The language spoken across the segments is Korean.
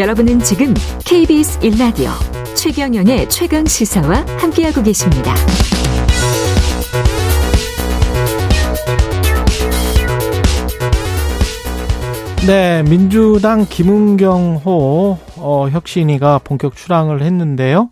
여러분은 지금 KBS 1라디오 최경영의 최강 시사와 함께하고 계십니다. 네, 민주당 김은경호 어, 혁신이가 본격 출항을 했는데요.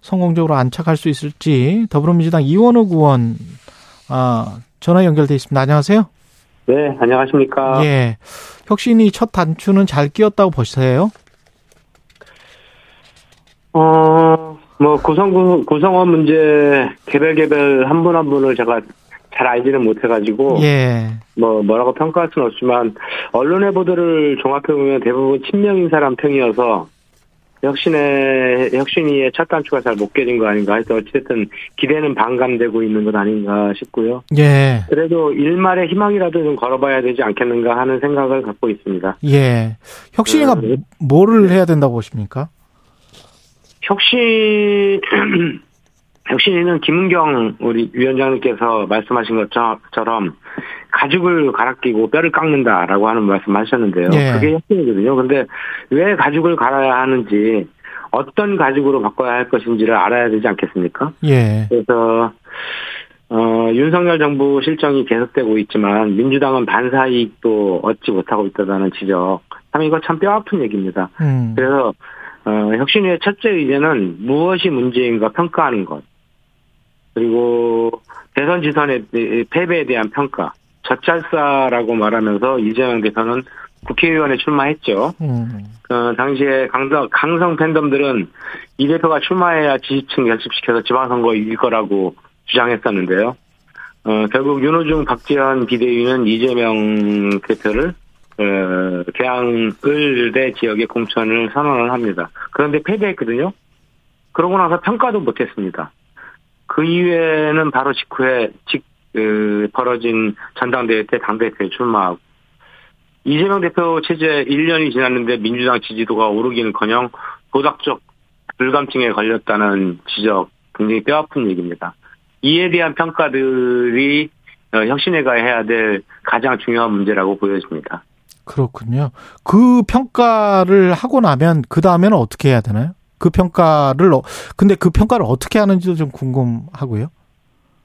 성공적으로 안착할 수 있을지 더불어민주당 이원호 의원 아, 전화 연결돼 있습니다. 안녕하세요. 네, 안녕하십니까. 예. 혁신이 첫 단추는 잘 끼었다고 보세요? 어, 뭐, 구성, 구성원 문제, 개별, 개별, 한 분 한 분을 제가 잘 알지는 못해가지고. 예. 뭐, 뭐라고 평가할 수는 없지만, 언론의 보도를 종합해 보면 대부분 친명인 사람 평이어서, 혁신의, 혁신이의 첫 단추가 잘 못 깨진 거 아닌가 해서 어쨌든 기대는 반감되고 있는 것 아닌가 싶고요. 예. 그래도 일말의 희망이라도 좀 걸어봐야 되지 않겠는가 하는 생각을 갖고 있습니다. 예. 혁신이가 네. 뭐를 해야 된다고 보십니까? 혁신, 혁신이는 김은경 우리 위원장님께서 말씀하신 것처럼 가죽을 갈아 끼고 뼈를 깎는다라고 하는 말씀 하셨는데요. 예. 그게 혁신이거든요. 근데 왜 가죽을 갈아야 하는지 어떤 가죽으로 바꿔야 할 것인지를 알아야 되지 않겠습니까? 예. 그래서 어, 윤석열 정부 실정이 계속되고 있지만 민주당은 반사 이익도 얻지 못하고 있다는 지적. 참 이거 참 뼈아픈 얘기입니다. 음. 그래서 어, 혁신위의 첫째 의제는 무엇이 문제인가 평가하는 것. 그리고 대선 지선의 패배에 대한 평가. 젖잘싸라고 말하면서 이재명 대표는 국회의원에 출마했죠. 음. 어, 당시에 강성, 강성 팬덤들은 이 대표가 출마해야 지지층 결집시켜서 지방선거 이길 거라고 주장했었는데요. 어, 결국 윤호중 박지원 비대위는 이재명 대표를 어, 개항을대 지역의 공천을 선언을 합니다. 그런데 패배했거든요. 그러고 나서 평가도 못했습니다. 그 이후에는 바로 직후에 직 그, 벌어진 전당대회 때 당대표에 출마하고 이재명 대표 체제 1년이 지났는데 민주당 지지도가 오르기는커녕 도덕적 불감증에 걸렸다는 지적 굉장히 뼈아픈 얘기입니다. 이에 대한 평가들이 어, 혁신회가 해야 될 가장 중요한 문제라고 보여집니다. 그렇군요. 그 평가를 하고 나면 그 다음에는 어떻게 해야 되나요? 그 평가를 어- 근데 그 평가를 어떻게 하는지도 좀 궁금하고요.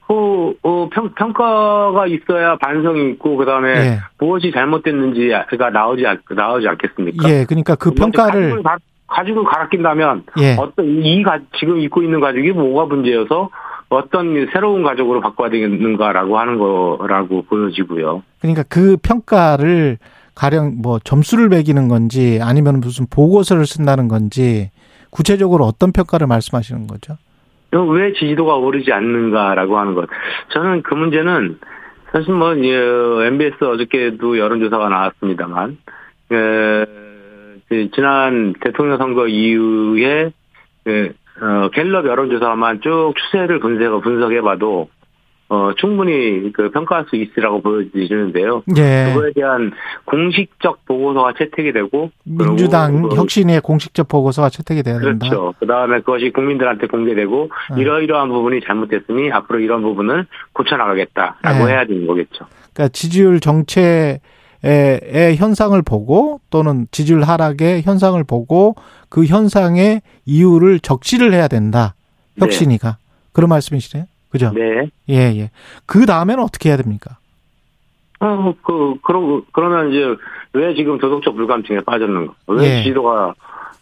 후, 어, 평, 평가가 있어야 반성이 있고, 그 다음에 예. 무엇이 잘못됐는지가 나오지, 않- 나오지 않겠습니까? 예, 그러니까 그 평가를 가죽을, 가- 가죽을 갈아 낀다면, 예. 어떤, 이, 가, 지금 입고 있는 가죽이 뭐가 문제여서 어떤 새로운 가죽으로 바꿔야 되는가라고 하는 거라고 보여지고요. 그러니까 그 평가를 가령 뭐 점수를 매기는 건지 아니면 무슨 보고서를 쓴다는 건지 구체적으로 어떤 평가를 말씀하시는 거죠? 왜 지지도가 오르지 않는가라고 하는 것. 저는 그 문제는 사실 뭐, 예, MBS 어저께도 여론조사가 나왔습니다만, 에, 그 지난 대통령 선거 이후에, 그, 어, 갤럽 여론조사만 쭉 추세를 분석, 분석해봐도, 어, 충분히 그 평가할 수 있으라고 보여지는데요. 예. 그거에 대한 공식적 보고서가 채택이 되고, 민주당 그리고 혁신의 공식적 보고서가 채택이 돼야 된다. 그렇죠. 그 다음에 그것이 국민들한테 공개되고 네. 이러이러한 부분이 잘못됐으니 앞으로 이런 부분을 고쳐 나가겠다라고 네. 해야 되는 거겠죠. 그러니까 지지율 정체의 현상을 보고 또는 지지율 하락의 현상을 보고 그 현상의 이유를 적시를 해야 된다. 혁신이가 그런 말씀이시네요. 그죠? 네. 예, 예. 그 다음에는 어떻게 해야 됩니까? 어, 그, 그러, 그러면 이제 왜 지금 도덕적 불감증에 빠졌는가? 왜 예. 지도가,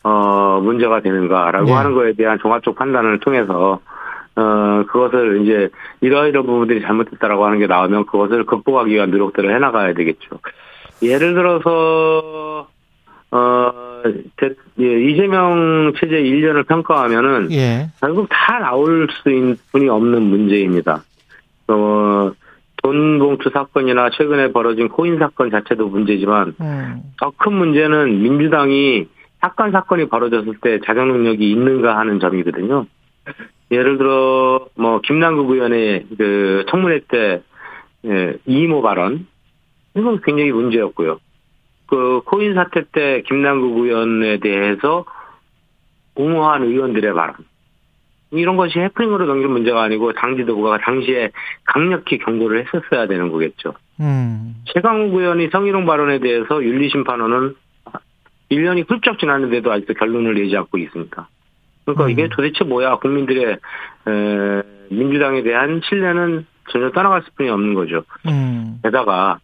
어, 문제가 되는가라고 예. 하는 거에 대한 종합적 판단을 통해서, 어, 그것을 이제 이러이러 부분들이 잘못됐다라고 하는 게 나오면 그것을 극복하기 위한 노력들을 해나가야 되겠죠. 예를 들어서, 어, 대- 예, 이재명 체제 1년을 평가하면은 예. 결국 다 나올 수 있는 분이 없는 문제입니다. 어, 돈 봉투 사건이나 최근에 벌어진 코인 사건 자체도 문제지만 음. 더큰 문제는 민주당이 사건 사건이 벌어졌을 때 자정 능력이 있는가 하는 점이거든요. 예를 들어 뭐 김남국 의원의 그 청문회 때 예, 이모 발언 이건 굉장히 문제였고요. 그 코인 사태 때 김남국 의원에 대해서 옹호한 의원들의 발언 이런 것이 해프닝으로 넘긴 문제가 아니고 당 지 도부가 당시에 강력히 경고를 했었어야 되는 거겠죠. 음. 최강욱 의원이 성희롱 발언에 대해서 윤리심판원은 1년이 훌쩍 지났는데도 아직도 결론을 내지 않고 있습니다. 그러니까 음. 이게 도대체 뭐야? 국민들의 에, 민주당에 대한 신뢰는 전혀 떠나갈 수뿐이 없는 거죠. 음. 게다가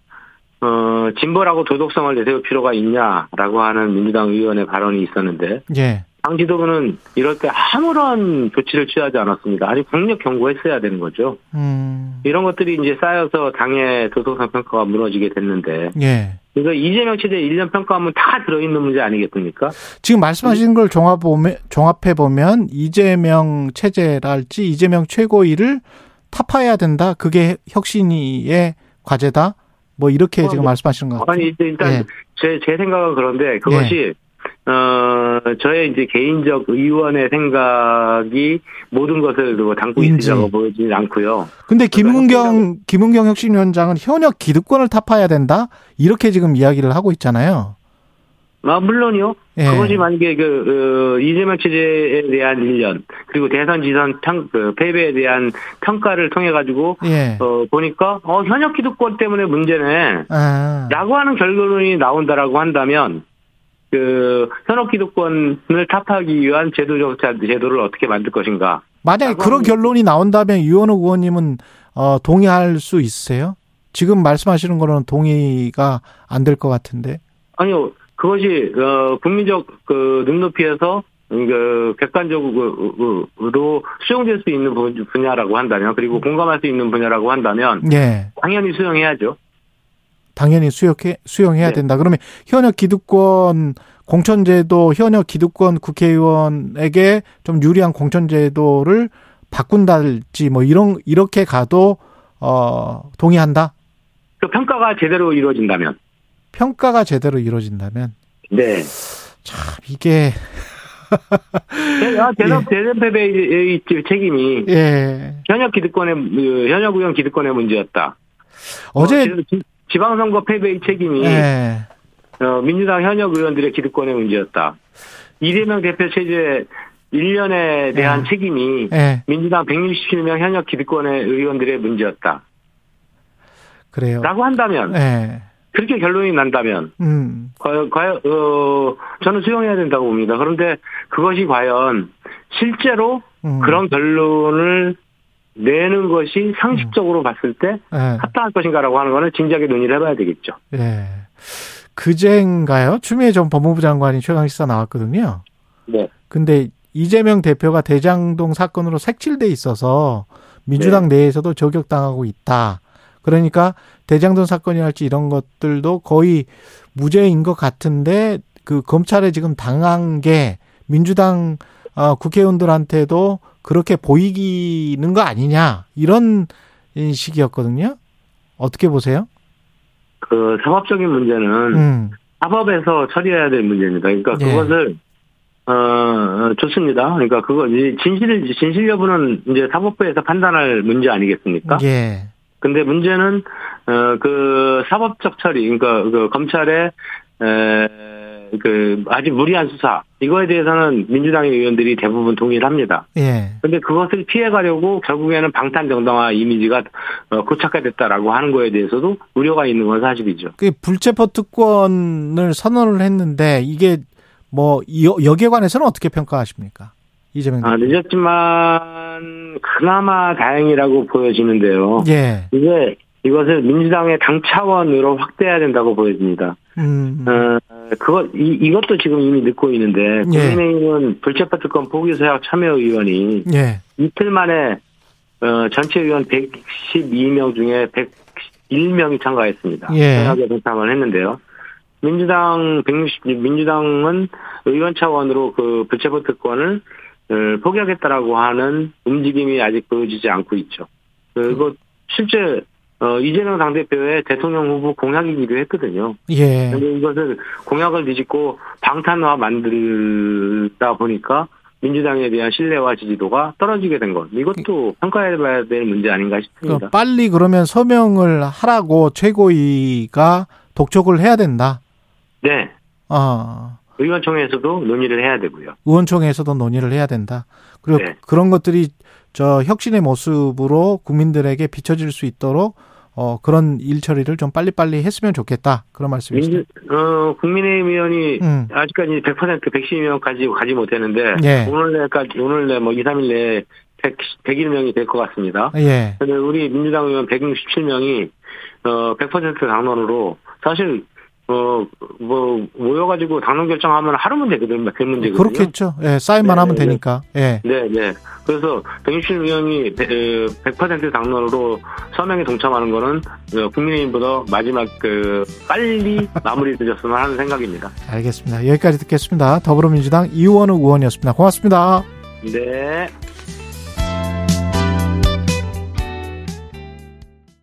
어, 진보라고 도덕성을 내세울 필요가 있냐라고 하는 민주당 의원의 발언이 있었는데 예. 당 지도부는 이럴 때 아무런 조치를 취하지 않았습니다. 아니 강력 경고했어야 되는 거죠. 음. 이런 것들이 이제 쌓여서 당의 도덕성 평가가 무너지게 됐는데 예. 그래서 이재명 체제 1년 평가하면 다 들어있는 문제 아니겠습니까? 지금 말씀하신 걸 종합 보면 종합해 보면 이재명 체제랄지 이재명 최고위를 타파해야 된다. 그게 혁신위의 과제다. 뭐 이렇게 어, 지금 뭐, 말씀하시는 것 같아요. 아니 일단 예. 제, 제 생각은 그런데 그것이 어 저의 이제 개인적 의원의 생각이 모든 것을 뭐 담고. 있으라고 보이지는 않고요. 근데 김은경 김은경 혁신위원장은 현역 기득권을 타파해야 된다. 이렇게 지금 이야기를 하고 있잖아요. 아, 물론이요. 예. 그것이 만약에 그, 어, 이재명 체제에 대한 1년, 그리고 대선 지선 평, 그, 패배에 대한 평가를 통해 가지고, 예. 어, 보니까, 어, 현역 기득권 때문에 문제네. 아. 라고 하는 결론이 나온다라고 한다면, 그, 현역 기득권을 탑하기 위한 제도적 자- 제도를 어떻게 만들 것인가. 만약에 그런 결론이 나온다면 유현욱 의원님은 어, 동의할 수 있으세요? 지금 말씀하시는 거는 동의가 안 될 것 같은데. 아니요, 그것이, 어, 국민적 그 눈높이에서 그 객관적으로 수용될 수 있는 분- 분야라고 한다면 그리고 공감할 수 있는 분야라고 한다면 예. 당연히 수용해야죠. 당연히 수용해 수용해야 네. 된다. 그러면 현역 기득권 공천제도 현역 기득권 국회의원에게 좀 유리한 공천제도를 바꾼달지 뭐 이런 이렇게 가도 어 동의한다. 그 평가가 제대로 이루어진다면. 평가가 제대로 이루어진다면 네. 참 이게 아, 대선 대선 패배의 책임이 예 현역 기득권의 그 현역 의원 기득권의 문제였다. 어제 어, 지- 지방선거 패배의 책임이 예 어, 민주당 현역 의원들의 기득권의 문제였다. 이재명 대표 체제 1년에 대한 예. 책임이 예 민주당 167명 현역 기득권의 의원들의 문제였다. 그래요. 라고 한다면, 예. 그렇게 결론이 난다면, 음. 과연, 과연, 어, 저는 수용해야 된다고 봅니다. 그런데 그것이 과연 실제로 음. 그런 결론을 내는 것이 상식적으로 봤을 때 예. 합당할 것인가라고 하는 거는 진지하게 논의를 해봐야 되겠죠. 예. 그제인가요? 추미애 전 법무부 장관이 최강시사 나왔거든요. 네. 근데 이재명 대표가 대장동 사건으로 색칠돼 있어서 민주당 네. 내에서도 저격당하고 있다. 그러니까 대장동 사건이랄지 이런 것들도 거의 무죄인 것 같은데 그 검찰에 지금 당한 게 민주당 어, 국회의원들한테도 그렇게 보이기는 거 아니냐 이런 식이었거든요. 어떻게 보세요? 그 사법적인 문제는 음, 사법에서 처리해야 될 문제입니다. 그러니까 예. 그것을 어 좋습니다. 그러니까 그거 진실 진실 여부는 이제 사법부에서 판단할 문제 아니겠습니까? 예, 근데 문제는 어 그 사법적 처리, 그러니까 그 검찰의 에 그 아주 무리한 수사 이거에 대해서는 민주당의 의원들이 대부분 동의를 합니다. 예, 근데 그것을 피해가려고 결국에는 방탄 정당화 이미지가 어, 고착화됐다라고 하는 거에 대해서도 우려가 있는 건 사실이죠. 그 불체포 특권을 선언을 했는데 이게 뭐 여- 여기에 관해서는 어떻게 평가하십니까? 이재명 아. 늦었지만 그나마 다행이라고 보여지는데요. 예, 이게 이것을 민주당의 당 차원으로 확대해야 된다고 보여집니다. 음, 어, 그거 이, 이것도 지금 이미 늦고 있는데 예. 국민의힘은 불체포 특권 포기 서약 참여 의원이 예, 이틀 만에 어, 전체 의원 112명 중에 101명이 참가했습니다. 예. 서약에 동참을 했는데요. 민주당 160 민주당은 의원 차원으로 그 불체포 특권을 어, 포기하겠다라고 하는 움직임이 아직 보여지지 않고 있죠. 그리고 실제 어, 이재명 당대표의 대통령 후보 공약이기도 했거든요. 예, 근데 이것을 공약을 뒤집고 방탄화 만들다 보니까 민주당에 대한 신뢰와 지지도가 떨어지게 된 것. 이것도 평가해봐야 될 문제 아닌가 그 싶습니다. 빨리 그러면 서명을 하라고 최고위가 독촉을 해야 된다. 네. 어, 의원총회에서도 논의를 해야 되고요. 의원총회에서도 논의를 해야 된다. 그리고 네. 그런 것들이 저 혁신의 모습으로 국민들에게 비춰질 수 있도록 어, 그런 일 처리를 좀 빨리빨리 했으면 좋겠다. 그런 말씀이시죠. 어, 국민의힘 의원이 음. 아직까지 100% 112명까지 가지 못했는데 예. 오늘 내까지 오늘 내뭐 2, 3일 내에 100, 101명이 될 것 같습니다. 예. 근데 우리 민주당 의원 167명이 어, 100% 당론으로 사실 어, 뭐 모여가지고 당론 결정하면 하루면 되거든요. 그 문제거든요. 그렇겠죠. 예, 사인만 네, 하면 네. 되니까. 예. 네, 네. 그래서 167명이 100% 당론으로 서명에 동참하는 거는 어, 국민의힘보다 마지막 그 빨리 마무리 되었으면 하는 생각입니다. 알겠습니다. 여기까지 듣겠습니다. 더불어민주당 이원우 의원이었습니다. 고맙습니다. 네.